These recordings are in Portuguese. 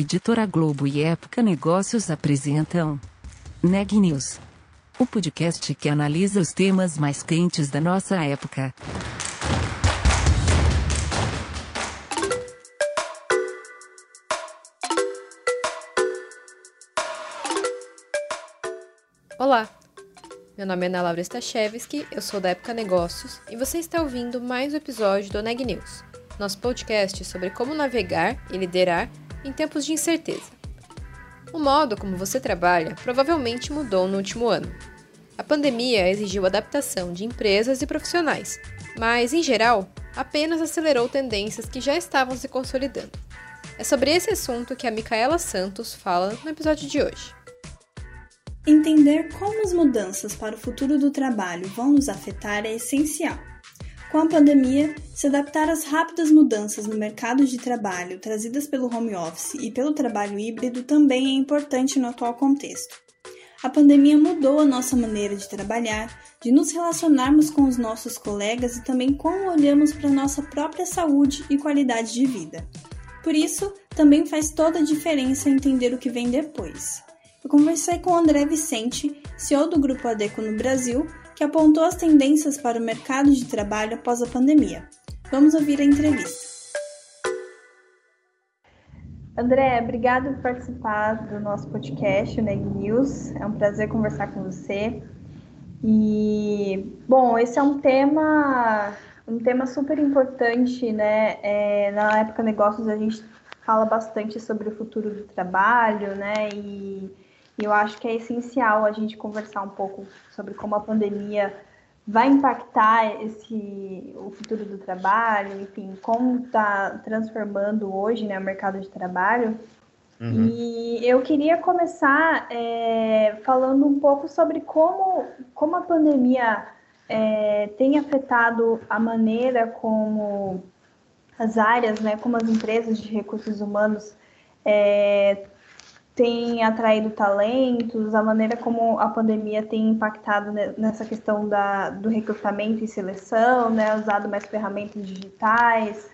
Editora Globo e Época Negócios apresentam Neg News, o podcast que analisa os temas mais quentes da nossa época. Olá, meu nome é Ana Laura Stachewski, eu sou da Época Negócios e você está ouvindo mais um episódio do Neg News, nosso podcast sobre como navegar e liderar em tempos de incerteza. O modo como você trabalha provavelmente mudou no último ano. A pandemia exigiu adaptação de empresas e profissionais, mas, em geral, apenas acelerou tendências que já estavam se consolidando. É sobre esse assunto que a Micaela Santos fala no episódio de hoje. Entender como as mudanças para o futuro do trabalho vão nos afetar é essencial. Com a pandemia, se adaptar às rápidas mudanças no mercado de trabalho trazidas pelo home office e pelo trabalho híbrido também é importante no atual contexto. A pandemia mudou a nossa maneira de trabalhar, de nos relacionarmos com os nossos colegas e também como olhamos para a nossa própria saúde e qualidade de vida. Por isso, também faz toda a diferença entender o que vem depois. Eu conversei com André Vicente, CEO do Grupo Adeco no Brasil, que apontou as tendências para o mercado de trabalho após a pandemia. Vamos ouvir a entrevista. André, obrigado por participar do nosso podcast, o Neg News. É um prazer conversar com você. E, bom, esse é um tema, um tema super importante, né? É, na época negócios a gente fala bastante sobre o futuro do trabalho, né? E e eu acho que é essencial a gente conversar um pouco sobre como a pandemia vai impactar esse o futuro do trabalho, enfim, como está transformando hoje né, o mercado de trabalho. Uhum. E eu queria começar é, falando um pouco sobre como, como a pandemia é, tem afetado a maneira como as áreas, né, como as empresas de recursos humanos é, tem atraído talentos, a maneira como a pandemia tem impactado nessa questão da, do recrutamento e seleção, né, usado mais ferramentas digitais,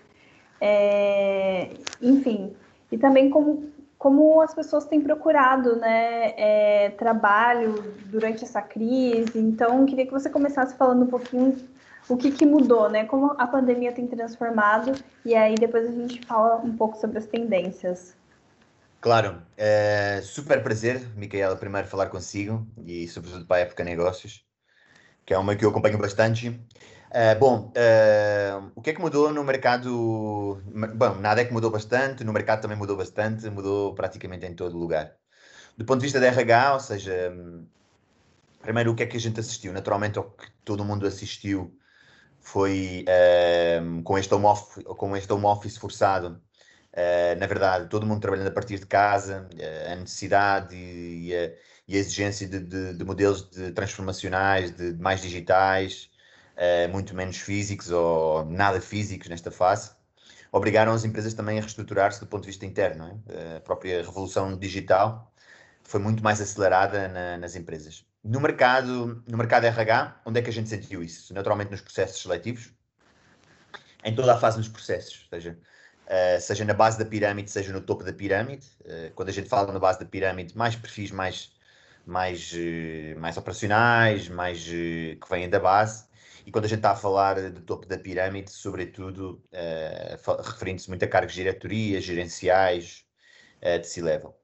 é, enfim, e também como, como as pessoas têm procurado né, é, trabalho durante essa crise. Então, queria que você começasse falando um pouquinho o que, que mudou, né, como a pandemia tem transformado, e aí depois a gente fala um pouco sobre as tendências. Claro, é super prazer, Micaela, primeiro falar consigo e sobretudo para a Época Negócios, que é uma que eu acompanho bastante. É, bom, é, o que é que mudou no mercado? Bom, nada é que mudou bastante, no mercado também mudou bastante, mudou praticamente em todo lugar. Do ponto de vista da RH, ou seja, primeiro o que é que a gente assistiu? Naturalmente, o que todo mundo assistiu foi com, este home office, com este home office forçado, Uh, na verdade, todo mundo trabalhando a partir de casa, uh, a necessidade e, e, a, e a, exigência de, de, de, modelos de transformacionais, de, de mais digitais, uh, muito menos físicos ou nada físicos nesta fase, obrigaram as empresas também a reestruturar-se do ponto de vista interno. É? A própria revolução digital foi muito mais acelerada na, nas empresas. No mercado, no mercado RH, onde é que a gente sentiu isso? Naturalmente nos processos seletivos, em toda a fase dos processos, ou seja, Uh, seja na base da pirâmide, seja no topo da pirâmide. Uh, quando a gente fala na base da pirâmide, mais perfis mais, mais, uh, mais operacionais, mais que vêm da base. E quando a gente está a falar do topo da pirâmide, sobretudo referindo-se muito a cargos de diretoria, gerenciais, de C-level.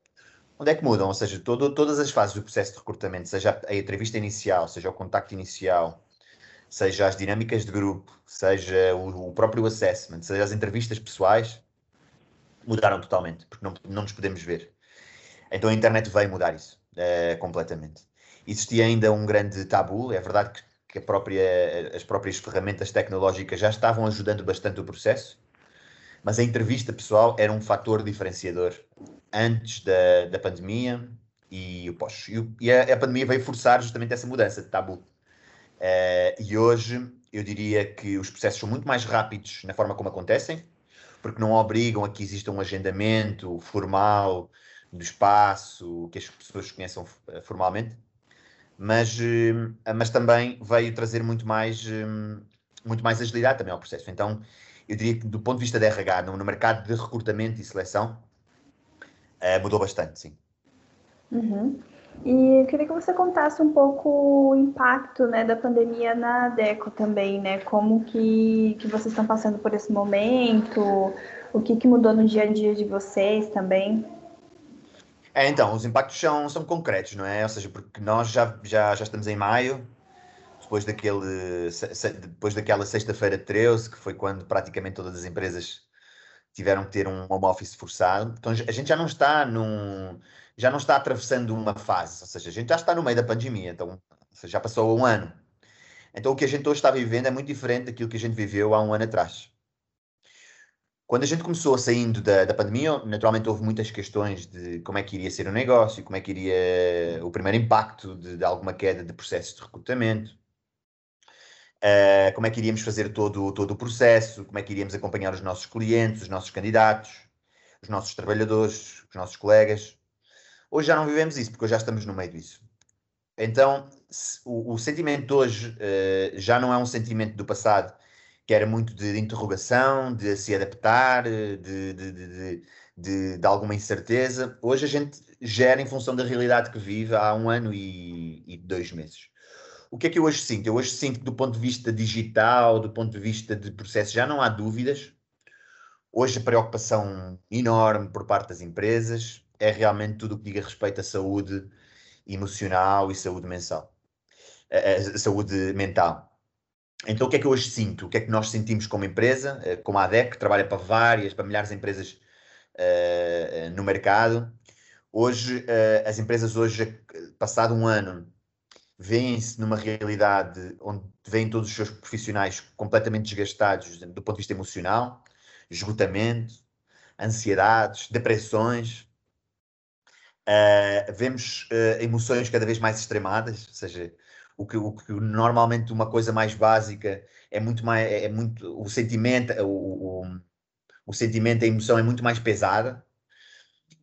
Onde é que mudam? Ou seja, todo, todas as fases do processo de recrutamento, seja a entrevista inicial, seja o contacto inicial, seja as dinâmicas de grupo, seja o, o, próprio assessment, seja as entrevistas pessoais, mudaram totalmente, porque não, não nos podemos ver. Então a internet veio mudar isso é, completamente. Existia ainda um grande tabu, é verdade que, que própria, as próprias ferramentas tecnológicas já estavam ajudando bastante o processo, mas a entrevista pessoal era um fator diferenciador antes da, da pandemia e o pós. E, e a, a pandemia veio forçar justamente essa mudança de tabu. Uh, e hoje eu diria que os processos são muito mais rápidos na forma como acontecem, porque não obrigam a que exista um agendamento formal do espaço, que as pessoas conheçam eh, formalmente, mas, uh, mas também veio trazer muito mais, muito mais agilidade também ao processo. Então, eu diria que do ponto de vista da RH, no, mercado de recrutamento e seleção, mudou bastante, sim. Uhum. E eu queria que você contasse um pouco o impacto né, da pandemia na DECO também, né? Como que, que vocês estão passando por esse momento, o que, que mudou no dia a dia de vocês também. É, então, os impactos são, são concretos, não é? Ou seja, porque nós já, já, já estamos em maio, depois, daquele, depois daquela sexta-feira 13, que foi quando praticamente todas as empresas tiveram que ter um home office forçado. Então a gente já não está num, já não está atravessando uma fase, ou seja, a gente já está no meio da pandemia, então já passou um ano. Então o que a gente hoje está vivendo é muito diferente daquilo que a gente viveu há um ano atrás. Quando a gente começou saindo da, da pandemia, naturalmente houve muitas questões de como é que iria ser o negócio, como é que iria o primeiro impacto de, de alguma queda de processos de recrutamento, uh, como é que iríamos fazer todo, todo o processo, como é que iríamos acompanhar os nossos clientes, os nossos candidatos, os nossos trabalhadores, os nossos colegas. Hoje já não vivemos isso, porque já estamos no meio disso. Então, o, o sentimento hoje uh, já não é um sentimento do passado que era muito de, interrogação, de se adaptar, de, de, de, de, de alguma incerteza. Hoje a gente gera em função da realidade que vive há um ano e, e dois meses. O que é que eu hoje sinto? Eu hoje sinto que do ponto de vista digital, do ponto de vista de processo, já não há dúvidas. Hoje a preocupação enorme por parte das empresas é realmente tudo o que diga respeito à saúde emocional e saúde a saúde mental. Então, o que é que eu hoje sinto? O que é que nós sentimos como empresa, eh, como a ADEC, que trabalha para várias, para milhares de empresas uh, no mercado? Hoje, uh, as empresas hoje, passado um ano, veem-se numa realidade onde vêm todos os seus profissionais completamente desgastados do ponto de vista emocional, esgotamento, ansiedades, depressões. Uh, vemos emoções cada vez mais extremadas, ou seja, o que, o que normalmente uma coisa mais básica é muito mais é, é muito o sentimento o, o, o sentimento a emoção é muito mais pesada.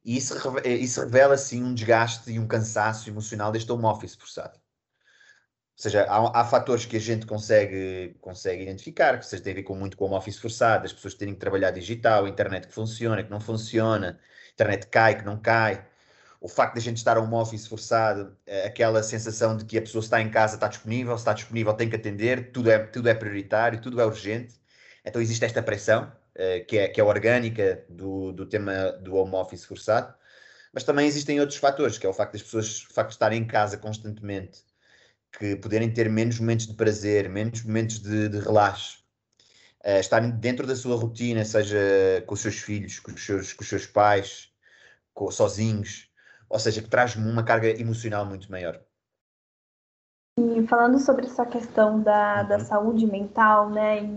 E isso, isso revela assim um desgaste e um cansaço emocional deste home office forçado. Ou seja, há, há fatores que a gente consegue, consegue identificar, que seja, tem a ver com muito com o home office forçado, as pessoas terem que trabalhar digital, internet que funciona, que não funciona, internet cai, que não cai, o facto de a gente estar a um office forçado, eh, aquela sensação de que a pessoa está em casa, está disponível, se está disponível tem que atender, tudo é, tudo é prioritário, tudo é urgente. Então existe esta pressão, uh, que, é, que é orgânica do, do tema do home office forçado, mas também existem outros fatores, que é o facto das pessoas, o facto de estarem em casa constantemente, que poderem ter menos momentos de prazer, menos momentos de, de relaxo, uh, estarem dentro da sua rotina, seja com os seus filhos, com os seus, com os seus pais, com, sozinhos, ou seja, que traz-me uma carga emocional muito maior. E falando sobre essa questão da, uhum. da saúde mental, né,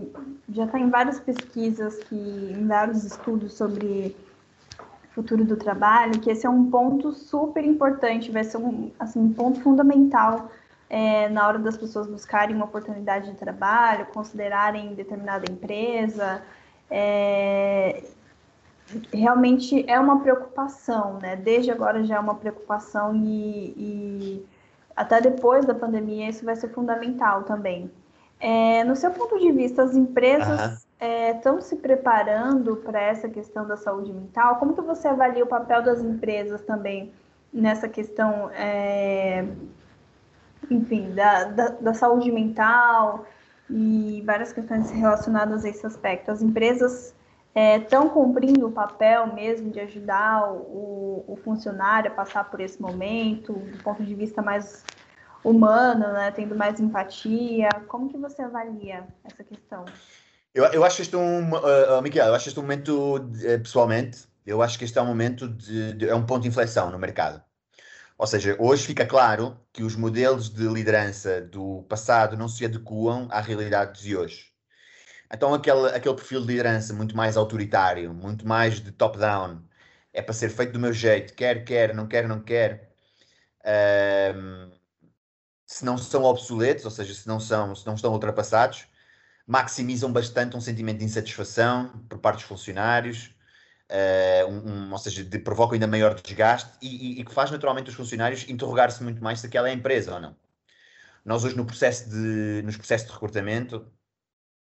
já está em várias pesquisas, que, em vários estudos sobre futuro do trabalho, que esse é um ponto super importante, vai ser um, assim, um ponto fundamental é, na hora das pessoas buscarem uma oportunidade de trabalho, considerarem determinada empresa. É, realmente é uma preocupação, né? Desde agora já é uma preocupação e, e até depois da pandemia isso vai ser fundamental também. É, no seu ponto de vista, as empresas estão é, se preparando para essa questão da saúde mental? Como que você avalia o papel das empresas também nessa questão, é, enfim, da, da, da saúde mental e várias questões relacionadas a esse aspecto? As empresas estão é, cumprindo o papel mesmo de ajudar o, o, funcionário a passar por esse momento, do ponto de vista mais humano, né, tendo mais empatia. Como que você avalia essa questão? Eu, eu acho este um, uh, Miguel, eu acho este um momento, uh, pessoalmente, eu acho que este é um momento de, de, é um ponto de inflexão no mercado. Ou seja, hoje fica claro que os modelos de liderança do passado não se adequam à realidade de hoje. Então, aquele, aquele perfil de liderança muito mais autoritário, muito mais de top-down, é para ser feito do meu jeito, quer, quer, não quer, não quer. Um, se não são obsoletos, ou seja, se não, são, se não estão ultrapassados, maximizam bastante um sentimento de insatisfação por parte dos funcionários, uh, um, um, ou seja, de, provocam ainda maior desgaste e, e, e que faz naturalmente os funcionários interrogar-se muito mais se aquela é empresa ou não. Nós hoje no processo de, nos processos de recrutamento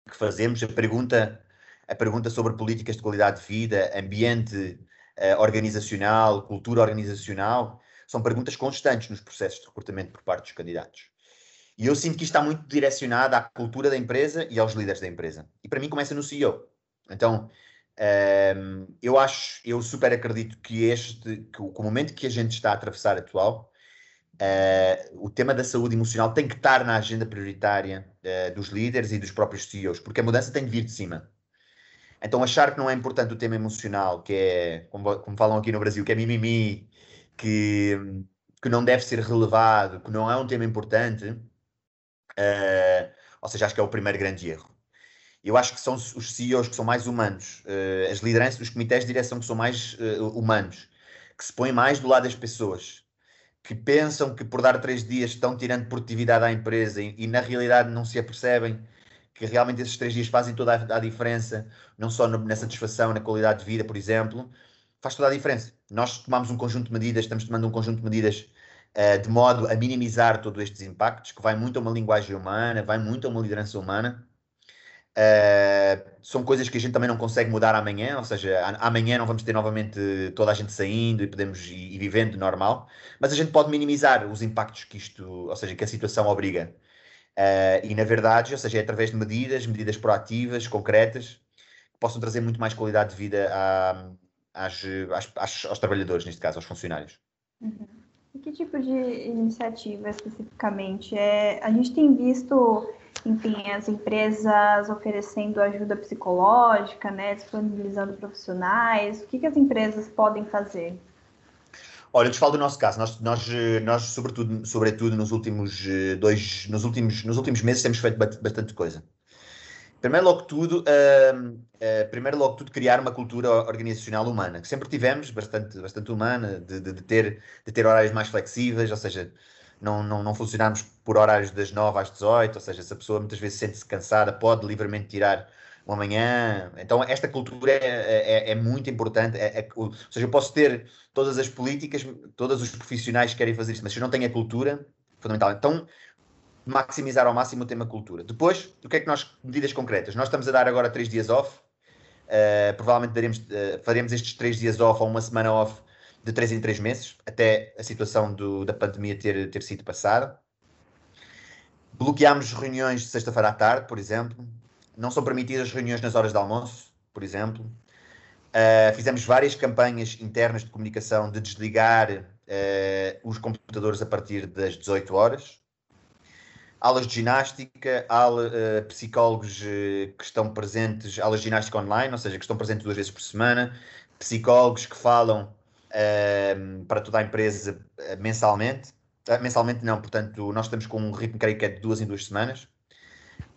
que fazemos, a pergunta, a pergunta sobre políticas de qualidade de vida, ambiente uh, organizacional, cultura organizacional, são perguntas constantes nos processos de recrutamento por parte dos candidatos. E eu sinto que isto está muito direcionado à cultura da empresa e aos líderes da empresa. E para mim começa no CEO. Então, um, ehm, eu acho, eu super acredito que este, que o, que o momento que a gente está a atravessar atual, uh, o tema da saúde emocional tem que estar na agenda prioritária uh, dos líderes e dos próprios CEOs, porque a mudança tem de vir de cima. Então, achar que não é importante o tema emocional, que é, como, como falam aqui no Brasil, que é mimimi, que, que não deve ser relevado, que não é um tema importante, uh, ou seja, acho que é o primeiro grande erro. Eu acho que são os CEOs que são mais humanos, uh, as lideranças, os comitês de direção que são mais humanos, que se põem mais do lado das pessoas, que pensam que por dar três dias estão tirando produtividade à empresa e, e na realidade não se apercebem que realmente esses três dias fazem toda a, a diferença, não só no, na satisfação, na qualidade de vida, por exemplo, faz toda a diferença. Nós tomamos um conjunto de medidas, estamos tomando um conjunto de medidas uh, de modo a minimizar todos estes impactos, que vai muito a uma linguagem humana, vai muito a uma liderança humana. Uh, são coisas que a gente também não consegue mudar amanhã, ou seja, amanhã não vamos ter novamente toda a gente saindo e podemos ir, ir vivendo normal, mas a gente pode minimizar os impactos que isto, ou seja, que a situação obriga. Uh, e na verdade, ou seja, é através de medidas, medidas proativas, concretas, que possam trazer muito mais qualidade de vida à, às, às, aos trabalhadores, neste caso, aos funcionários. Uhum. E que tipo de iniciativa especificamente? É, a gente tem visto, enfim, as empresas oferecendo ajuda psicológica, né, disponibilizando profissionais. O que, que as empresas podem fazer? Olha, eu te falo do nosso caso. Nós, nós, nós sobretudo, sobretudo nos últimos eh, dois, nos últimos, nos últimos meses temos feito bastante coisa. Primeiro logo tudo, uh, uh, primeiro logo tudo criar uma cultura organizacional humana, que sempre tivemos, bastante, bastante humana, de, de, de, ter, de ter horários mais flexíveis, ou seja, não, não, não funcionarmos por horários das 9 às 18, ou seja, se a pessoa muitas vezes sente-se cansada, pode livremente tirar uma manhã. Então, esta cultura é, é, é muito importante. É, é, ou seja, eu posso ter todas as políticas, todos os profissionais que querem fazer isto, mas se eu não tenho a cultura, fundamental. Então, maximizar ao máximo o tema cultura. Depois, o que é que nós, medidas concretas? Nós estamos a dar agora três dias off, uh, provavelmente daremos, uh, faremos estes três dias off ou uma semana off de três em três meses, até a situação do, da pandemia ter, ter sido passada. Bloqueámos reuniões de sexta-feira à tarde, por exemplo. Não são permitidas reuniões nas horas de almoço, por exemplo. Uh, fizemos várias campanhas internas de comunicação de desligar uh, os computadores a partir das 18 horas aulas de ginástica, aula, uh, psicólogos uh, que estão presentes, aulas de ginástica online, ou seja, que estão presentes duas vezes por semana, psicólogos que falam uh, para toda a empresa eh, mensalmente. mensalmente não, portanto, nós estamos com um ritmo, creio que é de duas em duas semanas.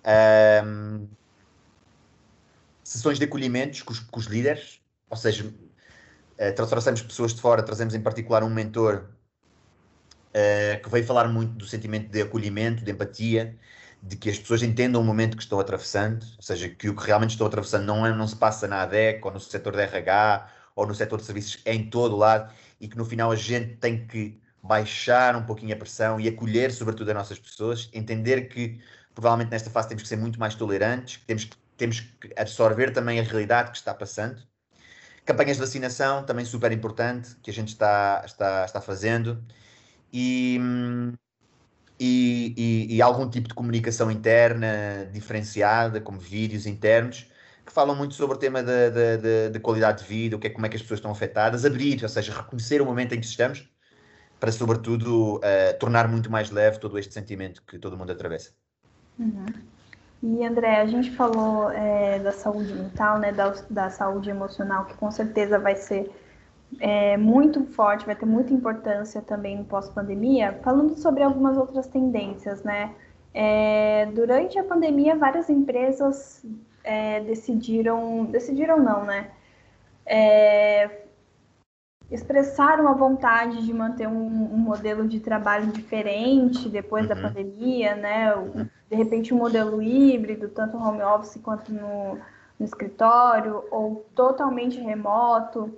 Ehm, sessões de acolhimentos com os, com os líderes, ou seja, trouxemos pessoas de fora, trazemos em particular um mentor uh, que veio falar muito do sentimento de acolhimento, de empatia, de que as pessoas entendam o momento que estão atravessando, ou seja, que o que realmente estão atravessando não, é, não se passa na ADEC, ou no setor de RH, ou no setor de serviços, é em todo lado, e que no final a gente tem que baixar um pouquinho a pressão e acolher, sobretudo, as nossas pessoas, entender que provavelmente nesta fase temos que ser muito mais tolerantes, temos, temos que absorver também a realidade que está passando. Campanhas de vacinação, também super importante, que a gente está, está, está fazendo e, e, e, algum tipo de comunicação interna diferenciada, como vídeos internos, que falam muito sobre o tema da qualidade de vida, o que é, como é que as pessoas estão afetadas, abrir, ou seja, reconhecer o momento em que estamos, para sobretudo uh, tornar muito mais leve todo este sentimento que todo mundo atravessa. Uhum. E André, a gente falou é, da saúde mental, né, da, da saúde emocional, que com certeza vai ser é, muito forte, vai ter muita importância também no pós-pandemia, falando sobre algumas outras tendências, né? É, durante a pandemia, várias empresas é, decidiram, decidiram não, né? É, expressaram a vontade de manter um, um, modelo de trabalho diferente depois uhum. da pandemia, né? De repente um modelo híbrido, tanto no home office quanto no, no escritório, ou totalmente remoto.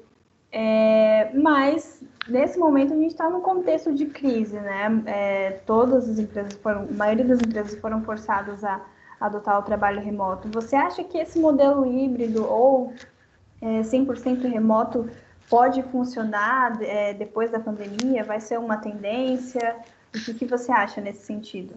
É, mas nesse momento a gente está num contexto de crise, né? É, todas as empresas foram, a maioria das empresas foram forçadas a, adotar o trabalho remoto. Você acha que esse modelo híbrido ou é, 100% remoto pode funcionar é, depois da pandemia? Vai ser uma tendência? O que, que você acha nesse sentido?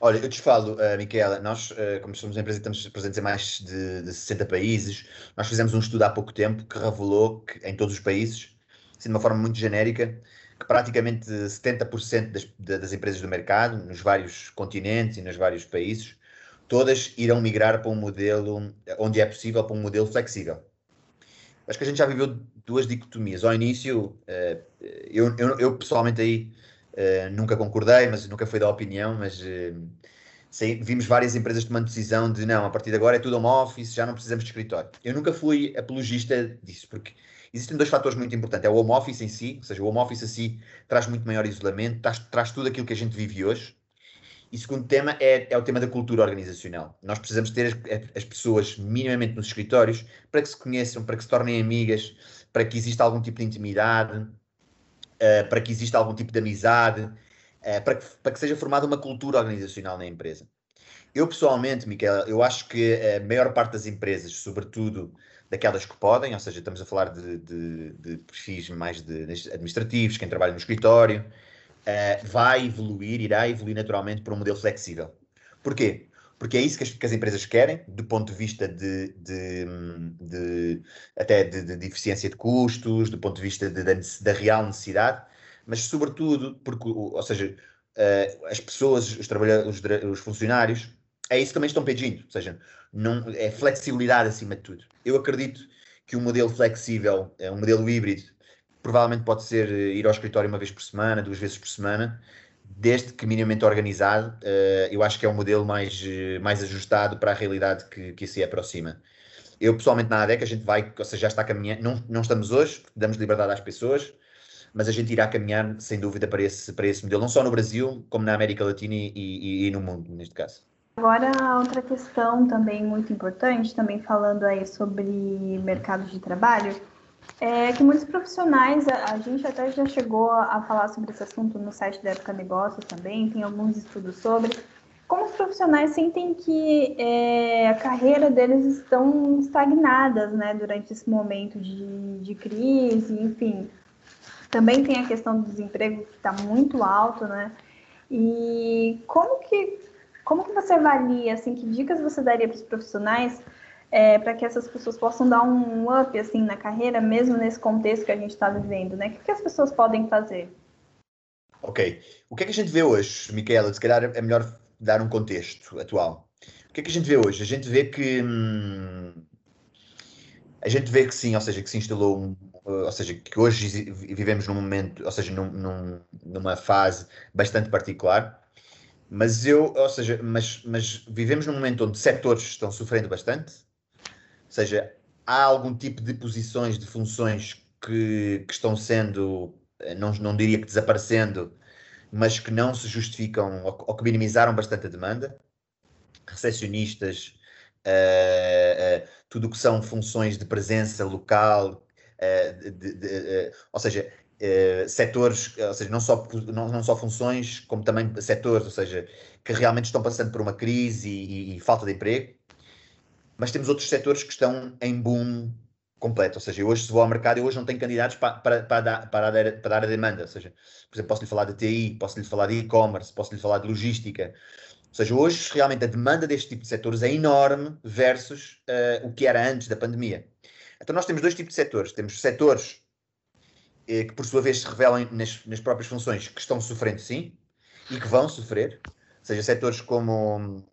Olha, eu te falo, uh, Miquela, nós, uh, como somos uma empresa estamos presentes em mais de, de 60 países, nós fizemos um estudo há pouco tempo que revelou que em todos os países, assim, de uma forma muito genérica, que praticamente 70% das, das empresas do mercado, nos vários continentes e nos vários países, todas irão migrar para um modelo, onde é possível, para um modelo flexível. Acho que a gente já viveu duas dicotomias. Ao início, eu, eu, eu pessoalmente aí Uh, nunca concordei, mas nunca foi da opinião, mas uh, sei, vimos várias empresas tomando decisão de não, a partir de agora é tudo home office, já não precisamos de escritório. Eu nunca fui apologista disso, porque existem dois fatores muito importantes. É o home office em si, ou seja, o home office em si traz muito maior isolamento, traz, traz tudo aquilo que a gente vive hoje. E segundo tema é, é o tema da cultura organizacional. Nós precisamos ter as, as pessoas minimamente nos escritórios para que se conheçam, para que se tornem amigas, para que exista algum tipo de intimidade, uh, para que exista algum tipo de amizade, uh, para, que, para que seja formada uma cultura organizacional na empresa. Eu pessoalmente, Miquel, eu acho que a maior parte das empresas, sobretudo daquelas que podem, ou seja, estamos a falar de, de, de perfis mais de administrativos, quem trabalha no escritório, uh, vai evoluir, irá evoluir naturalmente para um modelo flexível. Porquê? Porque é isso que as, que as, empresas querem, do ponto de vista de, de, de até de, de, eficiência de custos, do ponto de vista da real necessidade, mas sobretudo porque, ou seja, uh, as pessoas, os trabalhadores, os, os, funcionários, é isso que também estão pedindo, ou seja, não, é flexibilidade acima de tudo. Eu acredito que um modelo flexível, um modelo híbrido, provavelmente pode ser eh, ir ao escritório uma vez por semana, duas vezes por semana, desde que minimamente organizado, uh, eu acho que é um modelo mais, uh, mais ajustado para a realidade que, que se aproxima. Eu, pessoalmente, na ADEC, a gente vai, ou seja, já está caminhando, não, não estamos hoje, damos liberdade às pessoas, mas a gente irá caminhar, sem dúvida, para esse, para esse modelo, não só no Brasil, como na América Latina e, e, e no mundo, neste caso. Agora, outra questão também muito importante, também falando aí sobre mercado de trabalho, é que muitos profissionais, a, a, gente até já chegou a falar sobre esse assunto no site da Época Negócios também, tem alguns estudos sobre, como os profissionais sentem que é, a carreira deles estão estagnadas, né, durante esse momento de, de crise, enfim. Também tem a questão do desemprego que está muito alto, né, e como que, como que você avalia, assim, que dicas você daria para os profissionais é, para que essas pessoas possam dar um up assim na carreira, mesmo nesse contexto que a gente está vivendo, né? O que, que, as pessoas podem fazer? Ok. O que é que a gente vê hoje, Micaela? Se calhar é melhor dar um contexto atual. O que é que a gente vê hoje? A gente vê que hum, a gente vê que sim, ou seja, que se instalou um, ou seja, que hoje vivemos num momento, ou seja, num, num, numa fase bastante particular, mas eu, ou seja, mas, mas vivemos num momento onde setores estão sofrendo bastante, seja, há algum tipo de posições, de funções que, que estão sendo, eh, não, não diria que desaparecendo, mas que não se justificam ou, ou que minimizaram bastante a demanda. Recepcionistas, uh, uh, tudo o que são funções de presença local, uh, de, de, ou seja, setores, ou seja, não só, não, não só funções, como também setores, ou seja, que realmente estão passando por uma crise e, e, e falta de emprego mas temos outros setores que estão em boom completo. Ou seja, eu hoje se vou ao mercado, eu hoje não tenho candidatos para, para, para, dar, para, dar, a demanda. Ou seja, por exemplo, posso lhe falar de TI, posso lhe falar de e-commerce, posso lhe falar de logística. Ou seja, hoje realmente a demanda deste tipo de setores é enorme versus uh, o que era antes da pandemia. Então nós temos dois tipos de setores. Temos setores eh, que por sua vez se revelam nas, nas próprias funções que estão sofrendo sim e que vão sofrer. Ou seja, setores como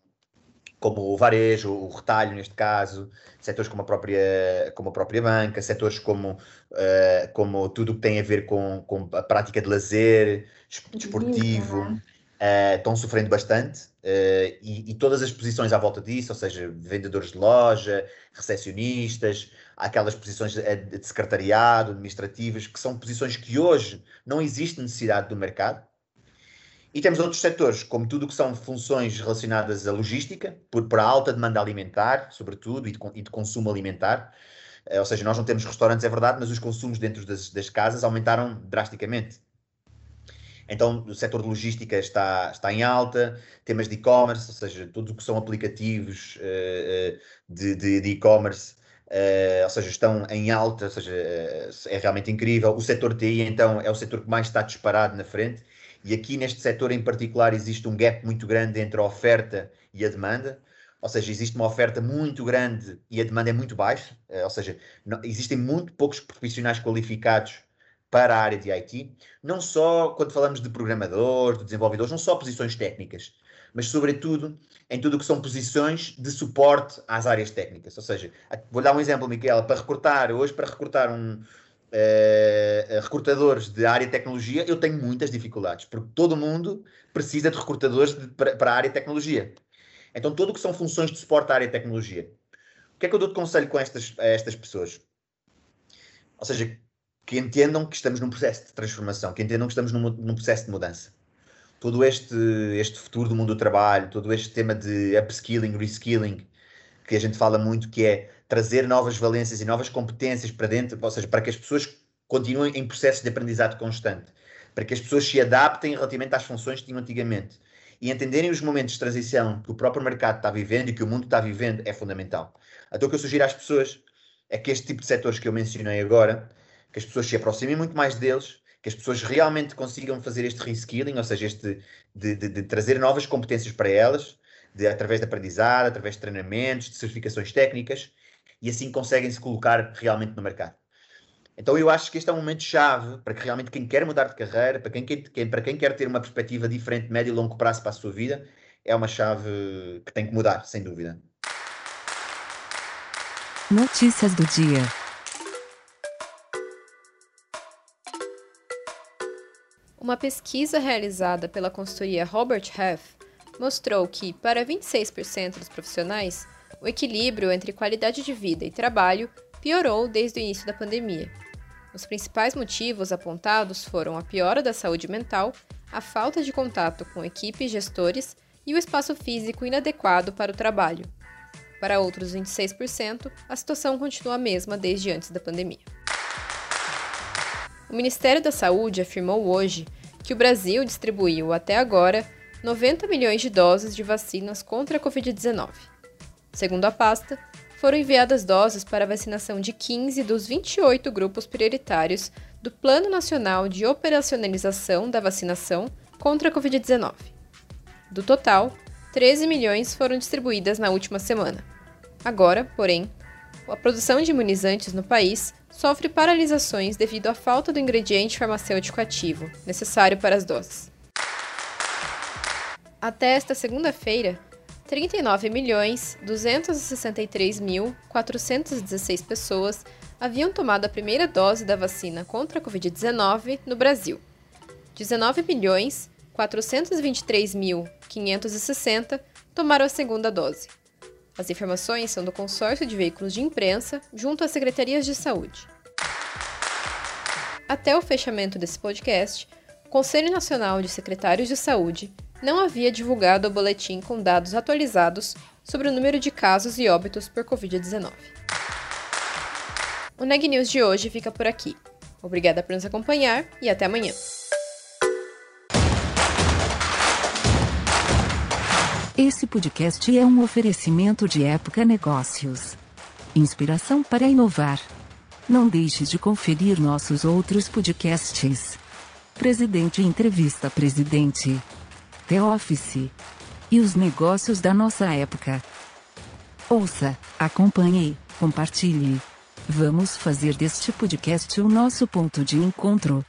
como o varejo, o retalho neste caso, setores como a própria, como a própria banca, setores como, uh, como tudo o que tem a ver com, com a prática de lazer, desportivo, uh, estão sofrendo bastante uh, e, e, todas as posições à volta disso, ou seja, vendedores de loja, recepcionistas, aquelas posições de, de secretariado, administrativas, que são posições que hoje não existe necessidade do mercado, e temos outros setores, como tudo o que são funções relacionadas à logística, por, por alta demanda alimentar, sobretudo, e de, e de consumo alimentar. Uh, ou seja, nós não temos restaurantes, é verdade, mas os consumos dentro das, das casas aumentaram drasticamente. Então, o setor de logística está, está em alta, temas de e-commerce, ou seja, tudo o que são aplicativos uh, de e-commerce Uh, ou seja, estão em alta, ou seja, é realmente incrível. O setor TI, então, é o setor que mais está disparado na frente, e aqui neste setor em particular existe um gap muito grande entre a oferta e a demanda, ou seja, existe uma oferta muito grande e a demanda é muito baixa, uh, ou seja, não, existem muito poucos profissionais qualificados para a área de IT, não só quando falamos de programadores, de desenvolvedores, não só posições técnicas, mas sobretudo em tudo o que são posições de suporte às áreas técnicas. Ou seja, vou dar um exemplo, Miquela, para recrutar, hoje para recrutar um, uh, recrutadores de área de tecnologia, eu tenho muitas dificuldades, porque todo mundo precisa de recrutadores de, para, para, a área de tecnologia. Então, tudo o que são funções de suporte à área de tecnologia. O que é que eu dou de conselho com estas, a estas pessoas? Ou seja, que entendam que estamos num processo de transformação, que entendam que estamos num, num processo de mudança todo este, este futuro do mundo do trabalho, todo este tema de upskilling, reskilling, que a gente fala muito, que é trazer novas valências e novas competências para dentro, ou seja, para que as pessoas continuem em processo de aprendizado constante, para que as pessoas se adaptem relativamente às funções que tinham antigamente e entenderem os momentos de transição que o próprio mercado está vivendo e que o mundo está vivendo é fundamental. Então o que eu sugiro às pessoas é que este tipo de setores que eu mencionei agora, que as pessoas se aproximem muito mais deles, que as pessoas realmente consigam fazer este reskilling, ou seja, este de, de, de trazer novas competências para elas, de, através de aprendizado, através de treinamentos, de certificações técnicas, e assim conseguem se colocar realmente no mercado. Então eu acho que este é um momento chave para que realmente quem quer mudar de carreira, para quem, quem, para quem quer ter uma perspectiva diferente, médio e longo prazo para a sua vida, é uma chave que tem que mudar, sem dúvida. Notícias do dia. Uma pesquisa realizada pela consultoria Robert Half mostrou que, para 26% dos profissionais, o equilíbrio entre qualidade de vida e trabalho piorou desde o início da pandemia. Os principais motivos apontados foram a piora da saúde mental, a falta de contato com equipes gestores e o espaço físico inadequado para o trabalho. Para outros 26%, a situação continua a mesma desde antes da pandemia. O Ministério da Saúde afirmou hoje que o Brasil distribuiu até agora 90 milhões de doses de vacinas contra a Covid-19. Segundo a pasta, foram enviadas doses para vacinação de 15 dos 28 grupos prioritários do Plano Nacional de Operacionalização da Vacinação contra a Covid-19. Do total, 13 milhões foram distribuídas na última semana. Agora, porém, a produção de imunizantes no país sofre paralisações devido à falta do ingrediente farmacêutico ativo necessário para as doses. Até esta segunda-feira, 39.263.416 pessoas haviam tomado a primeira dose da vacina contra a Covid-19 no Brasil. 19.423.560 tomaram a segunda dose. As informações são do Consórcio de Veículos de Imprensa, junto às Secretarias de Saúde. Até o fechamento desse podcast, o Conselho Nacional de Secretários de Saúde não havia divulgado o boletim com dados atualizados sobre o número de casos e óbitos por Covid-19. O Neg News de hoje fica por aqui. Obrigada por nos acompanhar e até amanhã. Esse podcast é um oferecimento de Época Negócios. Inspiração para inovar. Não deixe de conferir nossos outros podcasts. Presidente Entrevista Presidente. The Office. E os negócios da nossa época. Ouça, acompanhe, compartilhe. Vamos fazer deste podcast o nosso ponto de encontro.